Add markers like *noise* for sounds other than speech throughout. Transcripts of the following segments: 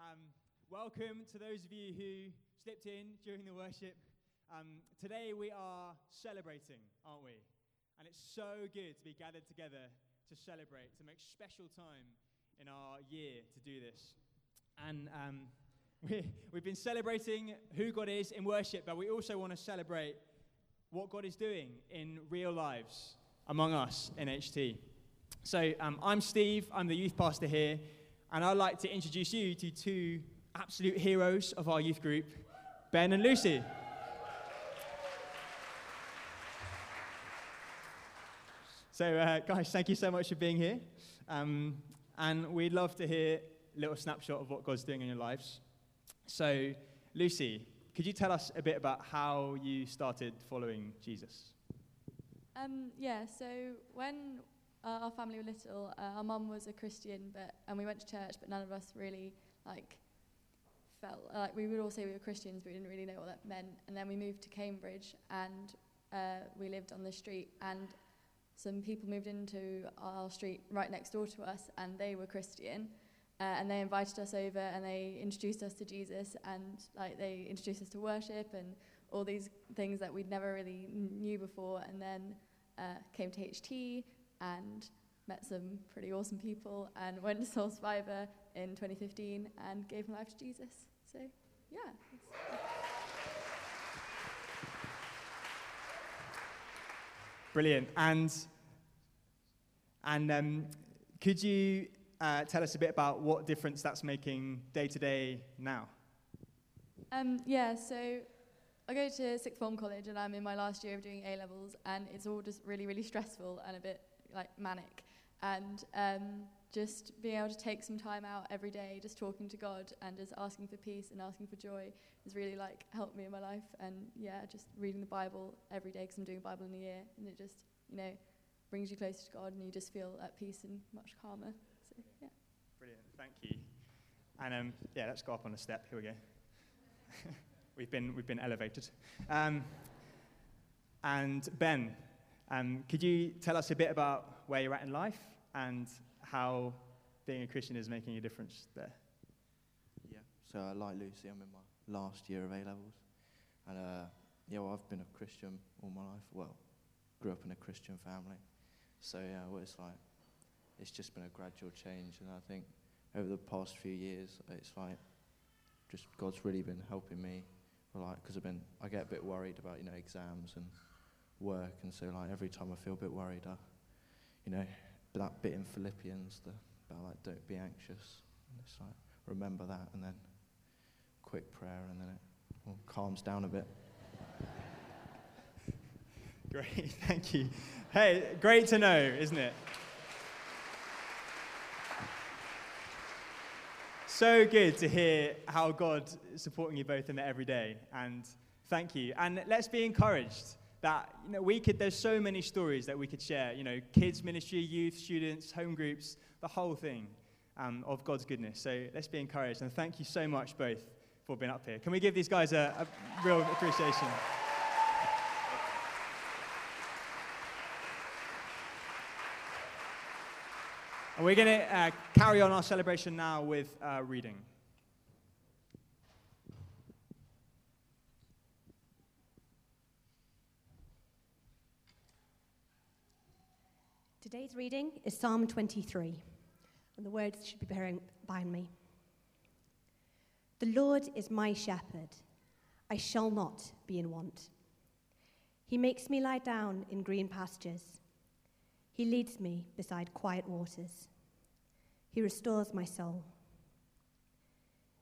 Um, welcome to those of you who slipped in during the worship. Um, today we are celebrating, aren't we? And it's so good to be gathered together to celebrate, to make special time in our year to do this. And um, *laughs* we, we've been celebrating who God is in worship, but we also want to celebrate what God is doing in real lives among us in HT. So um, I'm Steve, I'm the youth pastor here, and I'd like to introduce you to two absolute heroes of our youth group, Ben and Lucy. So, uh, guys, thank you so much for being here. Um, and we'd love to hear a little snapshot of what God's doing in your lives. So, Lucy, could you tell us a bit about how you started following Jesus? Um, yeah, so when uh, our family were little, uh, our mum was a Christian, but and we went to church, but none of us really like felt like we would all say we were Christians, but we didn't really know what that meant. And then we moved to Cambridge, and uh, we lived on the street, and some people moved into our street right next door to us, and they were Christian. Uh, and they invited us over and they introduced us to Jesus and like they introduced us to worship and all these things that we'd never really knew before and then uh, came to HT and met some pretty awesome people and went to Soul Survivor in 2015 and gave my life to Jesus. So, yeah. Brilliant. And, and um, could you uh, tell us a bit about what difference that's making day to day now? Um, yeah, so I go to sixth form college and I'm in my last year of doing A levels, and it's all just really, really stressful and a bit like manic. And um, just being able to take some time out every day, just talking to God and just asking for peace and asking for joy has really like helped me in my life. And yeah, just reading the Bible every day because I'm doing Bible in a year, and it just you know brings you closer to God, and you just feel at peace and much calmer. So yeah. Brilliant. Thank you. And um, yeah, let's go up on a step. Here we go. *laughs* we've been we've been elevated. Um, and Ben, um, could you tell us a bit about where you're at in life and how being a Christian is making a difference there? Yeah. So uh, like Lucy, I'm in my last year of A levels, and uh, yeah, well, I've been a Christian all my life. Well, grew up in a Christian family, so yeah, what it's like, it's just been a gradual change, and I think over the past few years, it's like just God's really been helping me, like because I've been I get a bit worried about you know exams and work, and so like every time I feel a bit worried, I, you know, that bit in Philippians, the about like don't be anxious, and it's like remember that, and then quick prayer, and then it calms down a bit. *laughs* Great, *laughs* thank you. Hey, great to know, isn't it? So good to hear how God is supporting you both in it every day, and thank you. And let's be encouraged that you know we could. There's so many stories that we could share. You know, kids ministry, youth, students, home groups, the whole thing um, of God's goodness. So let's be encouraged, and thank you so much both for being up here. Can we give these guys a, a real appreciation? And we're going to uh, carry on our celebration now with uh, reading. Today's reading is Psalm 23, and the words should be bearing behind me. The Lord is my shepherd, I shall not be in want. He makes me lie down in green pastures. He leads me beside quiet waters. He restores my soul.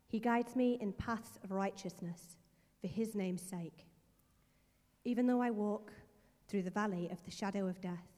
He guides me in paths of righteousness for his name's sake. Even though I walk through the valley of the shadow of death,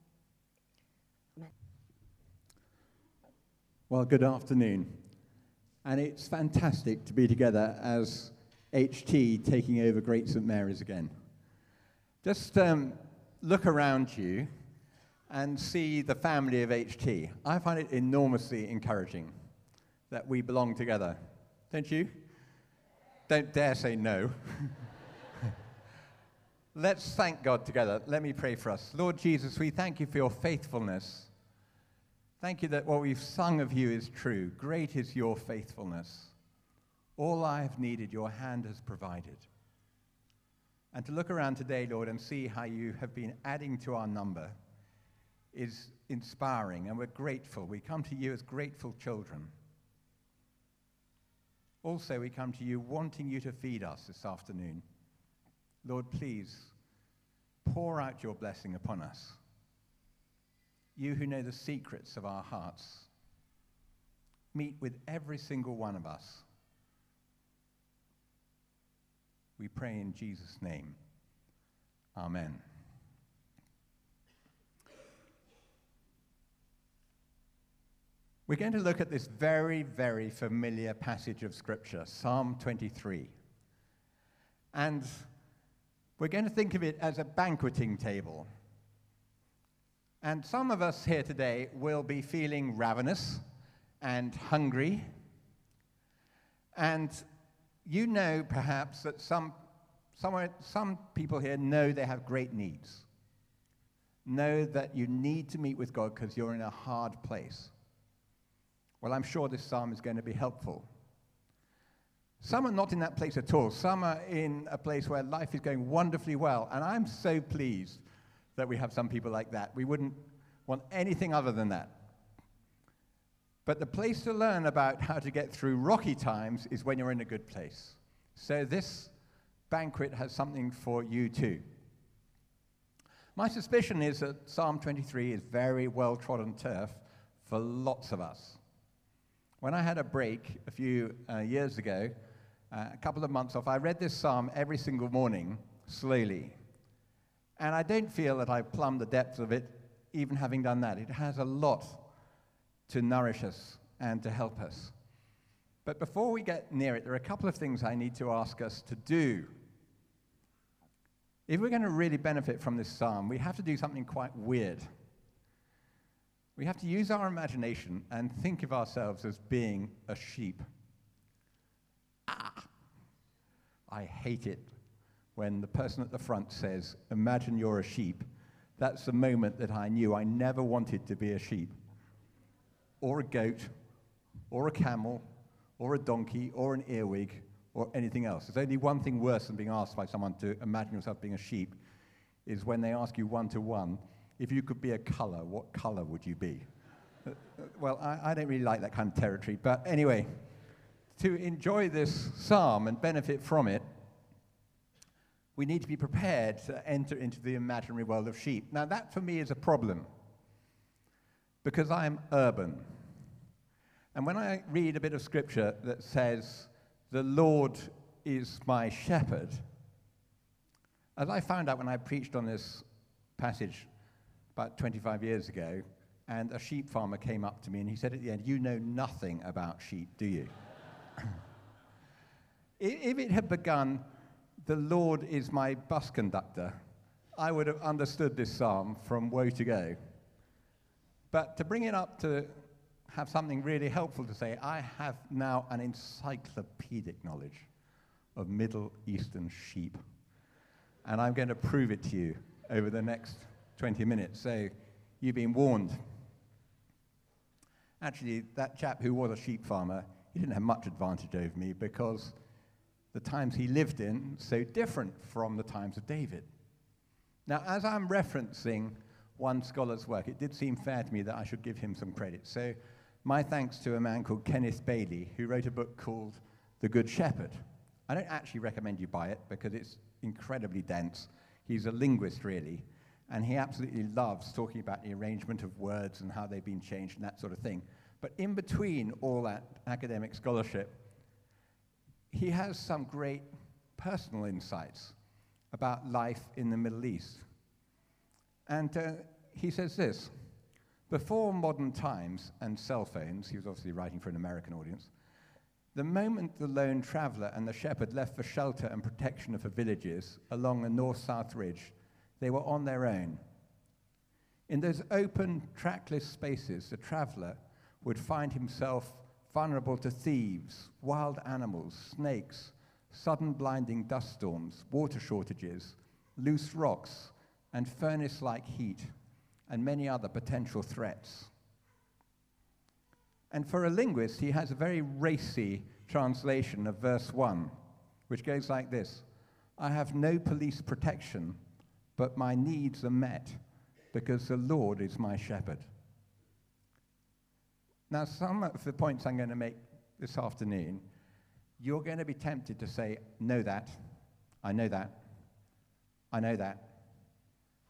Well, good afternoon. And it's fantastic to be together as HT taking over Great St. Mary's again. Just um, look around you and see the family of HT. I find it enormously encouraging that we belong together. Don't you? Don't dare say no. *laughs* Let's thank God together. Let me pray for us. Lord Jesus, we thank you for your faithfulness. Thank you that what we've sung of you is true. Great is your faithfulness. All I have needed, your hand has provided. And to look around today, Lord, and see how you have been adding to our number is inspiring, and we're grateful. We come to you as grateful children. Also, we come to you wanting you to feed us this afternoon. Lord, please pour out your blessing upon us. You who know the secrets of our hearts, meet with every single one of us. We pray in Jesus' name. Amen. We're going to look at this very, very familiar passage of Scripture, Psalm 23. And we're going to think of it as a banqueting table. And some of us here today will be feeling ravenous and hungry. And you know perhaps that some, somewhere, some people here know they have great needs. Know that you need to meet with God because you're in a hard place. Well, I'm sure this psalm is going to be helpful. Some are not in that place at all. Some are in a place where life is going wonderfully well. And I'm so pleased that we have some people like that. We wouldn't want anything other than that. But the place to learn about how to get through rocky times is when you're in a good place. So this banquet has something for you too. My suspicion is that Psalm 23 is very well trodden turf for lots of us. When I had a break a few uh, years ago, uh, a couple of months off, I read this psalm every single morning, slowly. And I don't feel that I've plumbed the depths of it, even having done that. It has a lot to nourish us and to help us. But before we get near it, there are a couple of things I need to ask us to do. If we're going to really benefit from this psalm, we have to do something quite weird. We have to use our imagination and think of ourselves as being a sheep. Ah, I hate it when the person at the front says, Imagine you're a sheep. That's the moment that I knew I never wanted to be a sheep, or a goat, or a camel, or a donkey, or an earwig, or anything else. There's only one thing worse than being asked by someone to imagine yourself being a sheep, is when they ask you one to one, if you could be a color, what color would you be? *laughs* Well, I, I don't really like that kind of territory. But anyway, to enjoy this psalm and benefit from it, we need to be prepared to enter into the imaginary world of sheep. Now, that for me is a problem because I'm urban. And when I read a bit of scripture that says, The Lord is my shepherd, as I found out when I preached on this passage about 25 years ago, and a sheep farmer came up to me and he said at the end, You know nothing about sheep, do you? *laughs* if it had begun, The Lord is my bus conductor, I would have understood this psalm from woe to go. But to bring it up to have something really helpful to say, I have now an encyclopedic knowledge of Middle Eastern sheep. And I'm going to prove it to you over the next 20 minutes. So you've been warned. Actually, that chap who was a sheep farmer, he didn't have much advantage over me because the times he lived in so different from the times of David. Now, as I'm referencing one scholar's work, it did seem fair to me that I should give him some credit. So, my thanks to a man called Kenneth Bailey, who wrote a book called The Good Shepherd. I don't actually recommend you buy it because it's incredibly dense. He's a linguist, really, and he absolutely loves talking about the arrangement of words and how they've been changed and that sort of thing. But in between all that academic scholarship, he has some great personal insights about life in the Middle East. And uh, he says this Before modern times and cell phones, he was obviously writing for an American audience, The moment the lone traveller and the shepherd left for shelter and protection of the villages along the north south ridge, they were on their own. In those open, trackless spaces, the traveller would find himself vulnerable to thieves, wild animals, snakes, sudden blinding dust storms, water shortages, loose rocks, and furnace like heat, and many other potential threats. And for a linguist, he has a very racy translation of verse 1, which goes like this I have no police protection, but my needs are met because the Lord is my shepherd. Now, some of the points I'm going to make this afternoon, you're going to be tempted to say, Know that. I know that. I know that.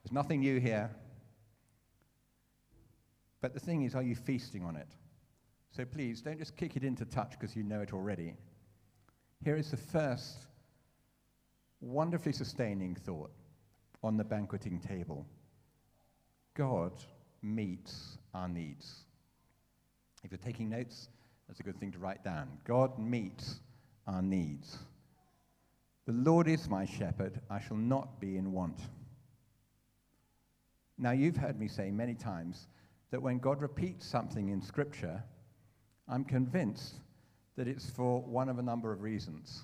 There's nothing new here. But the thing is, are you feasting on it? So please, don't just kick it into touch because you know it already. Here is the first wonderfully sustaining thought on the banqueting table God meets our needs. If you're taking notes, that's a good thing to write down. God meets our needs. The Lord is my shepherd, I shall not be in want. Now, you've heard me say many times that when God repeats something in Scripture, I'm convinced that it's for one of a number of reasons.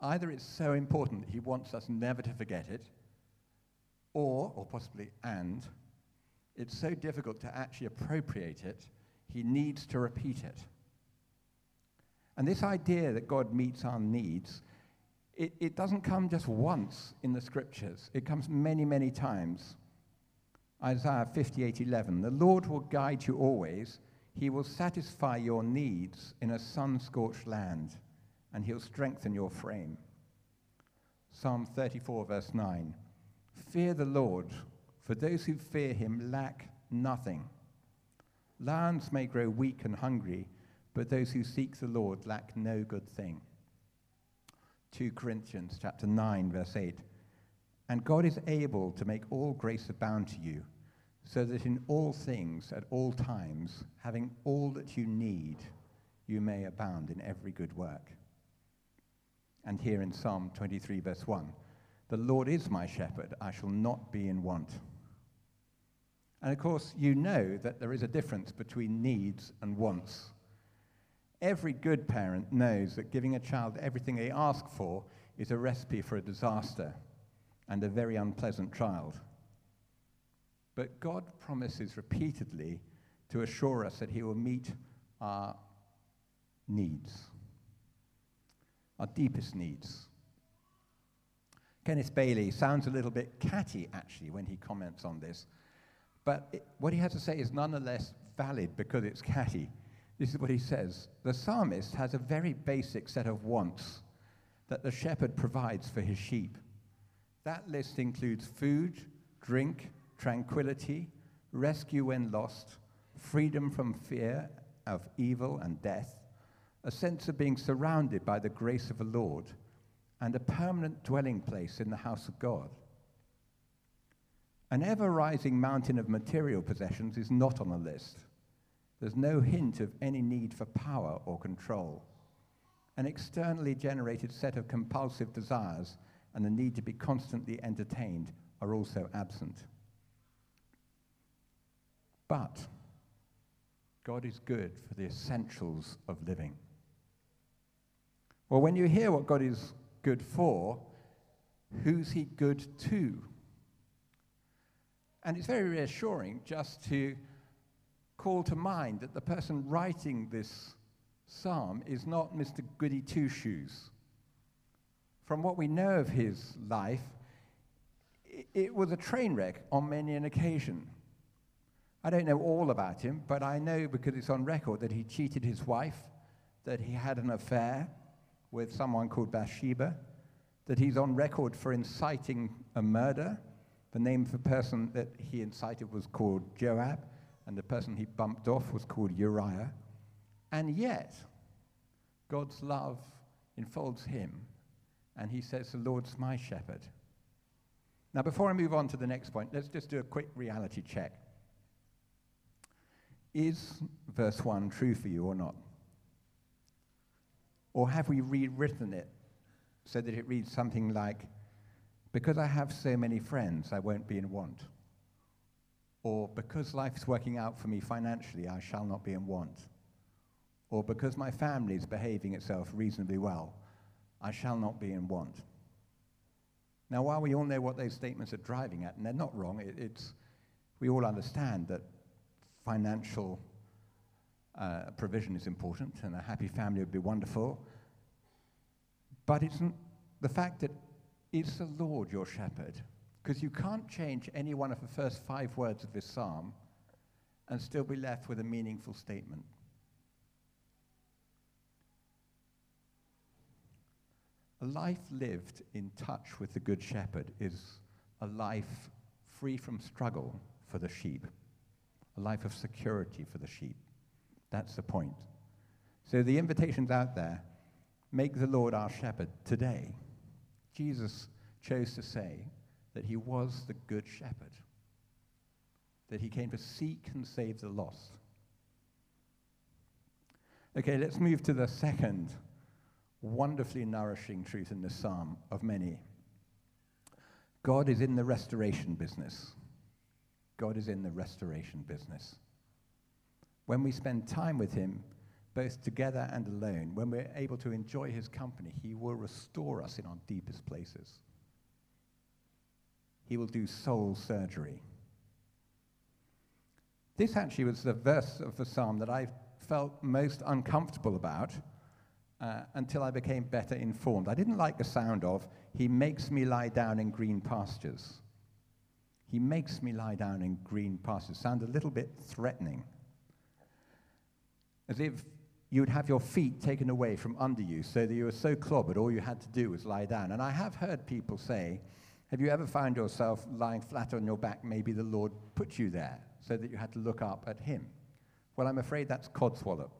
Either it's so important that he wants us never to forget it, or, or possibly and, it's so difficult to actually appropriate it, he needs to repeat it. And this idea that God meets our needs, it, it doesn't come just once in the scriptures, it comes many, many times. Isaiah 58:11 The Lord will guide you always he will satisfy your needs in a sun scorched land, and he'll strengthen your frame. Psalm 34, verse 9 Fear the Lord, for those who fear him lack nothing. Lions may grow weak and hungry, but those who seek the Lord lack no good thing. 2 Corinthians chapter 9 verse 8 And God is able to make all grace abound to you so that in all things, at all times, having all that you need, you may abound in every good work. And here in Psalm 23, verse 1 The Lord is my shepherd, I shall not be in want. And of course, you know that there is a difference between needs and wants. Every good parent knows that giving a child everything they ask for is a recipe for a disaster and a very unpleasant child. But God promises repeatedly to assure us that He will meet our needs, our deepest needs. Kenneth Bailey sounds a little bit catty, actually, when he comments on this. But it, what he has to say is nonetheless valid because it's catty. This is what he says The psalmist has a very basic set of wants that the shepherd provides for his sheep. That list includes food, drink, tranquility, rescue when lost, freedom from fear of evil and death, a sense of being surrounded by the grace of the Lord, and a permanent dwelling place in the house of God. An ever rising mountain of material possessions is not on the list. There's no hint of any need for power or control. An externally generated set of compulsive desires and the need to be constantly entertained are also absent. But God is good for the essentials of living. Well, when you hear what God is good for, who's he good to? And it's very reassuring just to call to mind that the person writing this psalm is not Mr. Goody Two Shoes. From what we know of his life, it was a train wreck on many an occasion. I don't know all about him, but I know because it's on record that he cheated his wife, that he had an affair with someone called Bathsheba, that he's on record for inciting a murder. The name the person that he incited was called Joab, and the person he bumped off was called Uriah. And yet, God's love enfolds him, and he says, The Lord's my shepherd. Now, before I move on to the next point, let's just do a quick reality check. Is verse 1 true for you or not? Or have we rewritten it so that it reads something like, Because I have so many friends, I won't be in want? Or because life's working out for me financially, I shall not be in want? Or because my family is behaving itself reasonably well, I shall not be in want? Now, while we all know what those statements are driving at, and they're not wrong, it, it's, we all understand that financial uh, provision is important, and a happy family would be wonderful. But it's the fact that it's the Lord your shepherd, because you can't change any one of the first five words of this psalm and still be left with a meaningful statement. A life lived in touch with the Good Shepherd is a life free from struggle for the sheep, a life of security for the sheep. That's the point. So the invitation's out there. Make the Lord our shepherd today. Jesus chose to say that he was the good shepherd, that he came to seek and save the lost. Okay, let's move to the second wonderfully nourishing truth in this psalm of many. God is in the restoration business. God is in the restoration business. When we spend time with Him, both together and alone, when we're able to enjoy His company, He will restore us in our deepest places. He will do soul surgery. This actually was the verse of the psalm that I felt most uncomfortable about uh, until I became better informed. I didn't like the sound of, He makes me lie down in green pastures. He makes me lie down in green pastures. Sound a little bit threatening. As if you would have your feet taken away from under you so that you were so clobbered, all you had to do was lie down. And I have heard people say, Have you ever found yourself lying flat on your back? Maybe the Lord put you there so that you had to look up at Him. Well, I'm afraid that's codswallop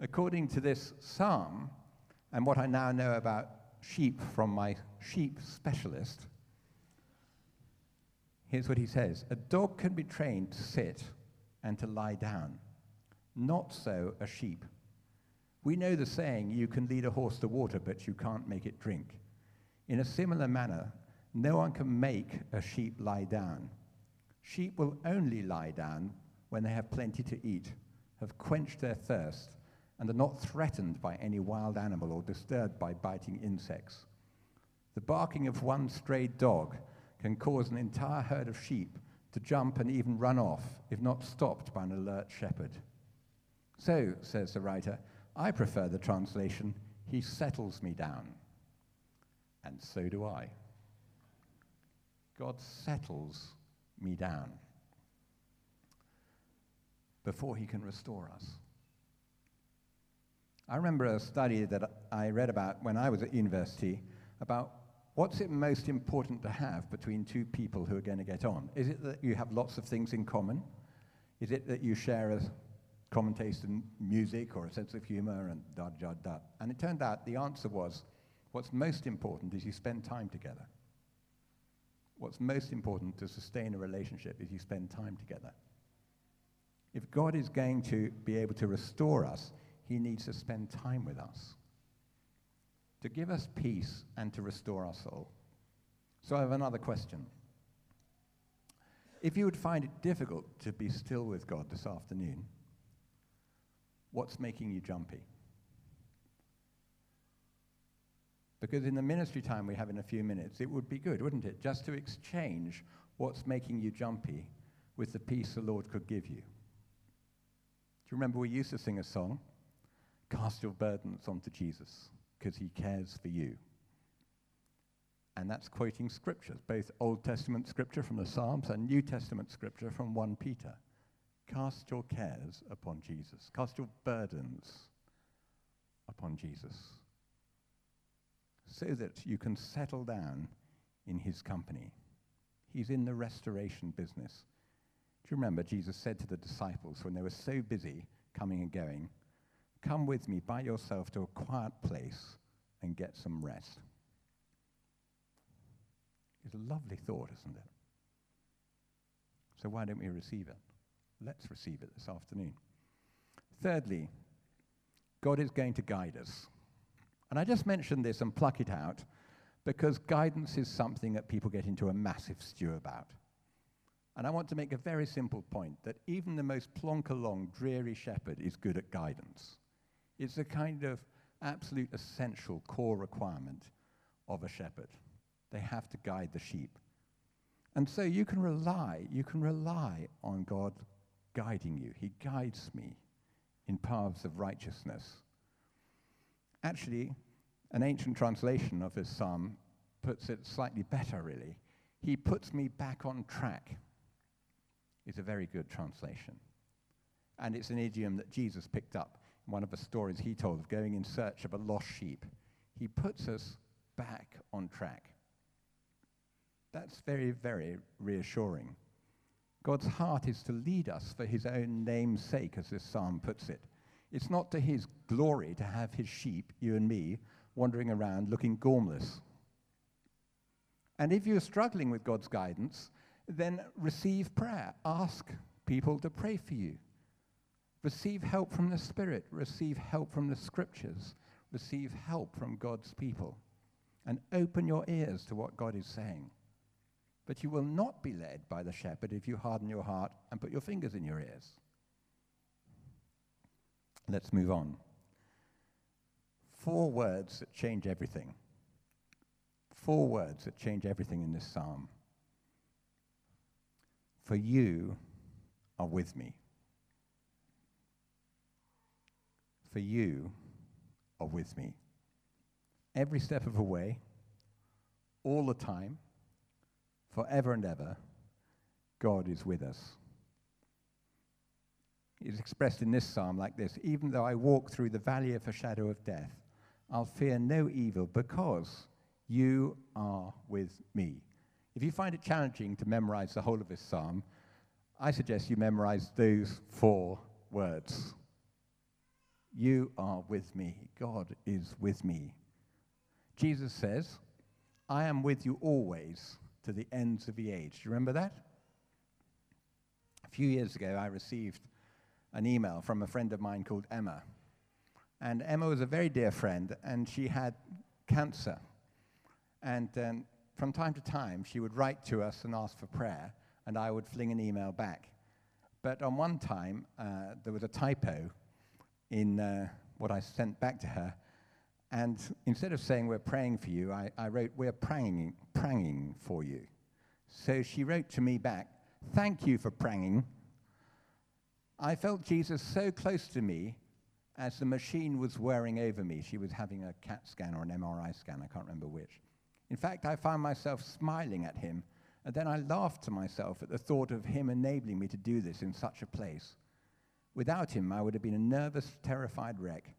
according to this psalm, and what I now know about sheep from my sheep specialist, here's what he says A dog can be trained to sit and to lie down, not so a sheep. We know the saying, you can lead a horse to water, but you can't make it drink. In a similar manner, no one can make a sheep lie down. Sheep will only lie down when they have plenty to eat, have quenched their thirst, and are not threatened by any wild animal or disturbed by biting insects. The barking of one stray dog can cause an entire herd of sheep to jump and even run off if not stopped by an alert shepherd. So, says the writer, I prefer the translation, He settles me down. And so do I. God settles me down before He can restore us. I remember a study that I read about when I was at university about what's it most important to have between two people who are going to get on? Is it that you have lots of things in common? Is it that you share a common taste in music or a sense of humor and da da da? And it turned out the answer was what's most important is you spend time together. What's most important to sustain a relationship is you spend time together. If God is going to be able to restore us, he needs to spend time with us to give us peace and to restore our soul. So I have another question. If you would find it difficult to be still with God this afternoon, what's making you jumpy? Because in the ministry time we have in a few minutes, it would be good, wouldn't it, just to exchange what's making you jumpy with the peace the Lord could give you. Do you remember we used to sing a song? Cast your burdens onto Jesus because he cares for you. And that's quoting scriptures, both Old Testament scripture from the Psalms and New Testament scripture from 1 Peter. Cast your cares upon Jesus. Cast your burdens upon Jesus so that you can settle down in his company. He's in the restoration business. Do you remember Jesus said to the disciples when they were so busy coming and going, Come with me by yourself to a quiet place and get some rest. It's a lovely thought, isn't it? So why don't we receive it? Let's receive it this afternoon. Thirdly, God is going to guide us. And I just mention this and pluck it out because guidance is something that people get into a massive stew about. And I want to make a very simple point that even the most plonk along, dreary shepherd is good at guidance. It's a kind of absolute essential core requirement of a shepherd. They have to guide the sheep. And so you can rely, you can rely on God guiding you. He guides me in paths of righteousness. Actually, an ancient translation of this psalm puts it slightly better, really. He puts me back on track is a very good translation. And it's an idiom that Jesus picked up in one of the stories he told of going in search of a lost sheep. He puts us back on track. That's very, very reassuring. God's heart is to lead us for his own name's sake, as this psalm puts it. It's not to his glory to have his sheep, you and me, wandering around looking gormless. And if you're struggling with God's guidance, then receive prayer. Ask people to pray for you. Receive help from the Spirit. Receive help from the Scriptures. Receive help from God's people. And open your ears to what God is saying. But you will not be led by the shepherd if you harden your heart and put your fingers in your ears. Let's move on. Four words that change everything. Four words that change everything in this psalm for you are with me. For you are with me. Every step of the way, all the time, forever and ever, God is with us. It's expressed in this psalm like this Even though I walk through the valley of the shadow of death, I'll fear no evil because you are with me. If you find it challenging to memorize the whole of this psalm, I suggest you memorize those four words. You are with me. God is with me. Jesus says, I am with you always to the ends of the age. Do you remember that? A few years ago, I received an email from a friend of mine called Emma. And Emma was a very dear friend, and she had cancer. And um, from time to time, she would write to us and ask for prayer, and I would fling an email back. But on one time, uh, there was a typo in uh, what I sent back to her, and instead of saying, We're praying for you, I, I wrote, We're praying, praying for you. So she wrote to me back, Thank you for praying. I felt Jesus so close to me as the machine was wearing over me. She was having a CAT scan or an MRI scan, I can't remember which. In fact, I found myself smiling at him, and then I laughed to myself at the thought of him enabling me to do this in such a place. Without him, I would have been a nervous, terrified wreck.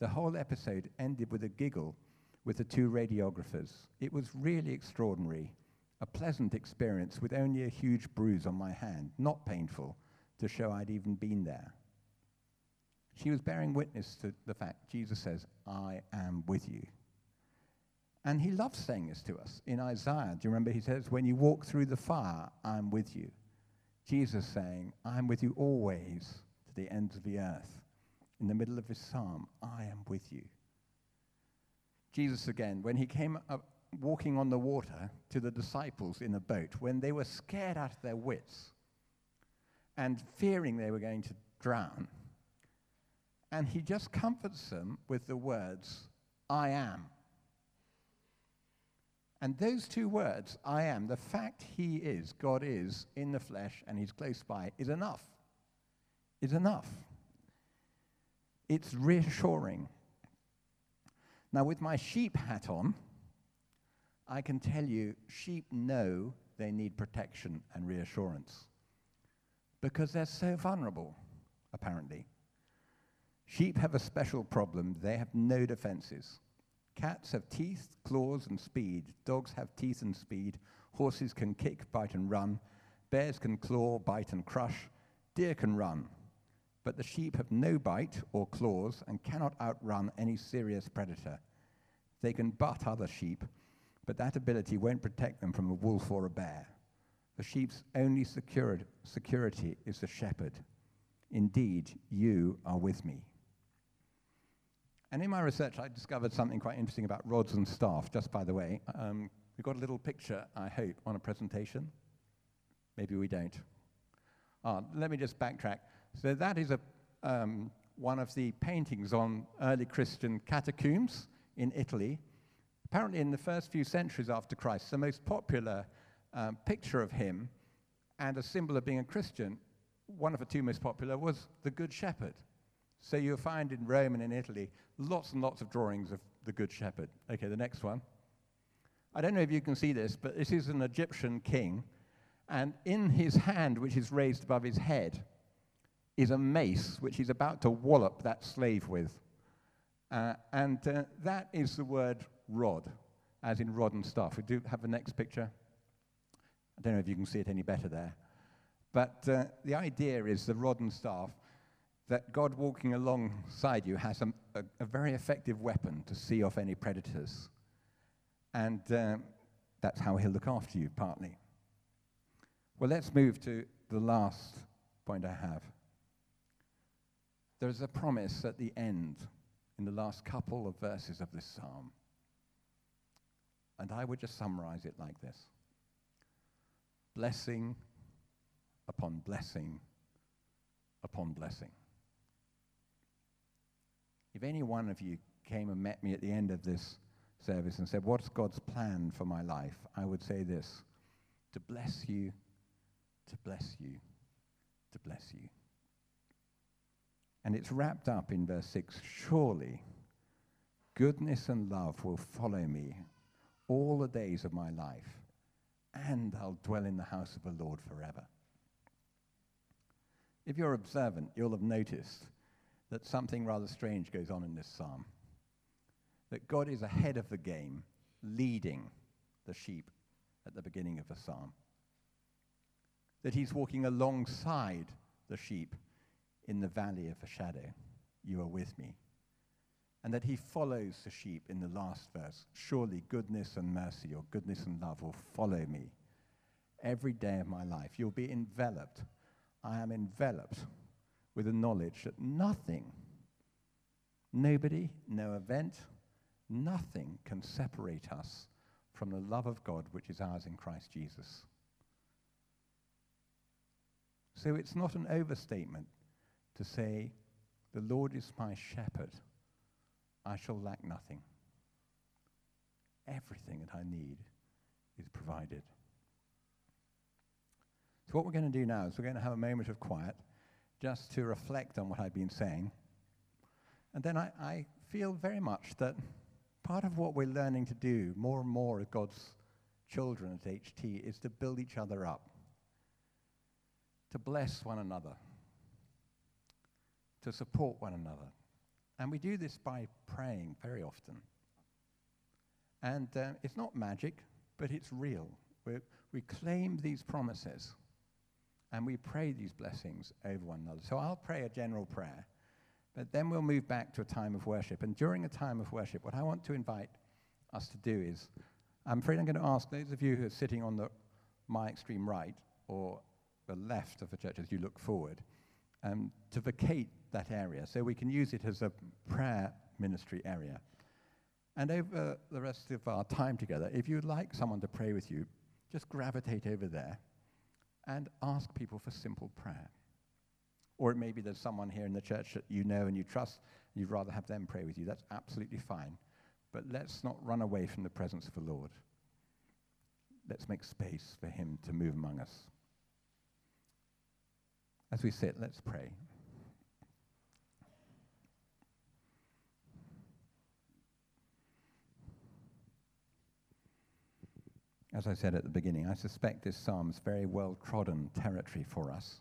The whole episode ended with a giggle with the two radiographers. It was really extraordinary, a pleasant experience with only a huge bruise on my hand, not painful, to show I'd even been there. She was bearing witness to the fact Jesus says, I am with you. And he loves saying this to us. In Isaiah, do you remember he says, When you walk through the fire, I'm with you. Jesus saying, I'm with you always to the ends of the earth. In the middle of his psalm, I am with you. Jesus again, when he came up walking on the water to the disciples in a boat, when they were scared out of their wits and fearing they were going to drown, and he just comforts them with the words, I am. And those two words, I am, the fact he is, God is, in the flesh and he's close by, is enough. Is enough. It's reassuring. Now, with my sheep hat on, I can tell you sheep know they need protection and reassurance because they're so vulnerable, apparently. Sheep have a special problem. They have no defenses. Cats have teeth, claws, and speed. Dogs have teeth and speed. Horses can kick, bite, and run. Bears can claw, bite, and crush. Deer can run. But the sheep have no bite or claws and cannot outrun any serious predator. They can butt other sheep, but that ability won't protect them from a wolf or a bear. The sheep's only secured, security is the shepherd. Indeed, you are with me. And in my research, I discovered something quite interesting about rods and staff, just by the way. Um, we've got a little picture, I hope, on a presentation. Maybe we don't. Ah, let me just backtrack. So that is a, um, one of the paintings on early Christian catacombs in Italy. Apparently, in the first few centuries after Christ, the most popular um, picture of him and a symbol of being a Christian, one of the two most popular, was the Good Shepherd. So you'll find in Rome and in Italy lots and lots of drawings of the Good Shepherd. Okay, the next one. I don't know if you can see this, but this is an Egyptian king, and in his hand, which is raised above his head, is a mace which he's about to wallop that slave with. Uh, and uh, that is the word rod, as in rod and staff. We do have the next picture. I don't know if you can see it any better there. But uh, the idea is the rod and staff that God walking alongside you has a, a, a very effective weapon to see off any predators. And um, that's how he'll look after you, partly. Well, let's move to the last point I have. There is a promise at the end, in the last couple of verses of this psalm. And I would just summarize it like this blessing upon blessing upon blessing. If any one of you came and met me at the end of this service and said, What's God's plan for my life? I would say this to bless you, to bless you, to bless you. And it's wrapped up in verse 6 Surely goodness and love will follow me all the days of my life, and I'll dwell in the house of the Lord forever. If you're observant, you'll have noticed that something rather strange goes on in this psalm. That God is ahead of the game, leading the sheep at the beginning of the psalm. That he's walking alongside the sheep in the valley of the shadow. You are with me. And that he follows the sheep in the last verse. Surely goodness and mercy or goodness and love will follow me every day of my life. You'll be enveloped. I am enveloped with the knowledge that nothing, nobody, no event, nothing can separate us from the love of God which is ours in Christ Jesus. So it's not an overstatement to say, The Lord is my shepherd, I shall lack nothing. Everything that I need is provided. So, what we're going to do now is we're going to have a moment of quiet just to reflect on what I've been saying. And then I, I feel very much that part of what we're learning to do more and more as God's children at HT is to build each other up, to bless one another, to support one another. And we do this by praying very often. And uh, it's not magic, but it's real. we we claim these promises and we pray these blessings over one another. So I'll pray a general prayer, but then we'll move back to a time of worship. And during a time of worship, what I want to invite us to do is I'm afraid I'm going to ask those of you who are sitting on the, my extreme right or the left of the church as you look forward um, to vacate that area so we can use it as a prayer ministry area. And over the rest of our time together, if you'd like someone to pray with you, just gravitate over there and ask people for simple prayer. Or it may be there's someone here in the church that you know and you trust, and you'd rather have them pray with you. That's absolutely fine. But let's not run away from the presence of the Lord. Let's make space for Him to move among us. As we sit, let's pray. As I said at the beginning, I suspect this psalm is very well trodden territory for us.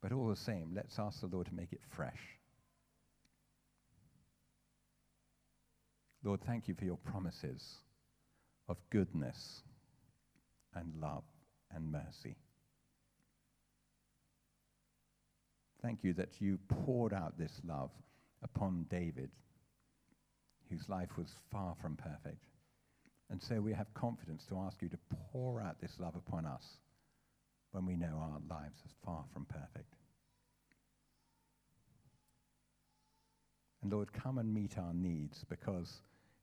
But all the same, let's ask the Lord to make it fresh. Lord, thank you for your promises of goodness and love and mercy. Thank you that you poured out this love upon David, whose life was far from perfect. And so we have confidence to ask you to pour out this love upon us when we know our lives are far from perfect. And Lord, come and meet our needs because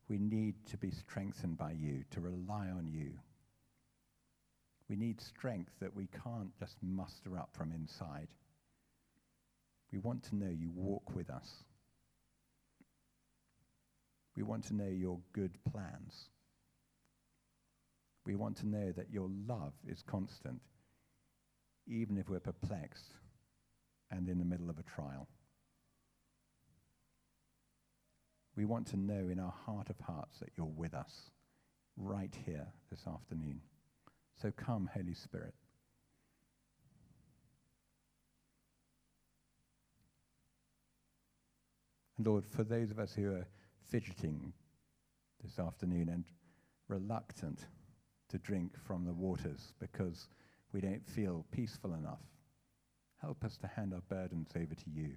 we need to be strengthened by you, to rely on you. We need strength that we can't just muster up from inside. We want to know you walk with us. We want to know your good plans. We want to know that your love is constant, even if we're perplexed and in the middle of a trial. We want to know in our heart of hearts that you're with us right here this afternoon. So come, Holy Spirit. And Lord, for those of us who are fidgeting this afternoon and reluctant to drink from the waters because we don't feel peaceful enough, help us to hand our burdens over to you.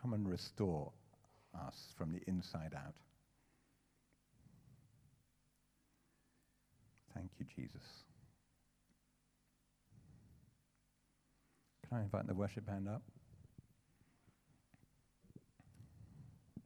Come and restore us from the inside out. Thank you, Jesus. Can I invite the worship band up?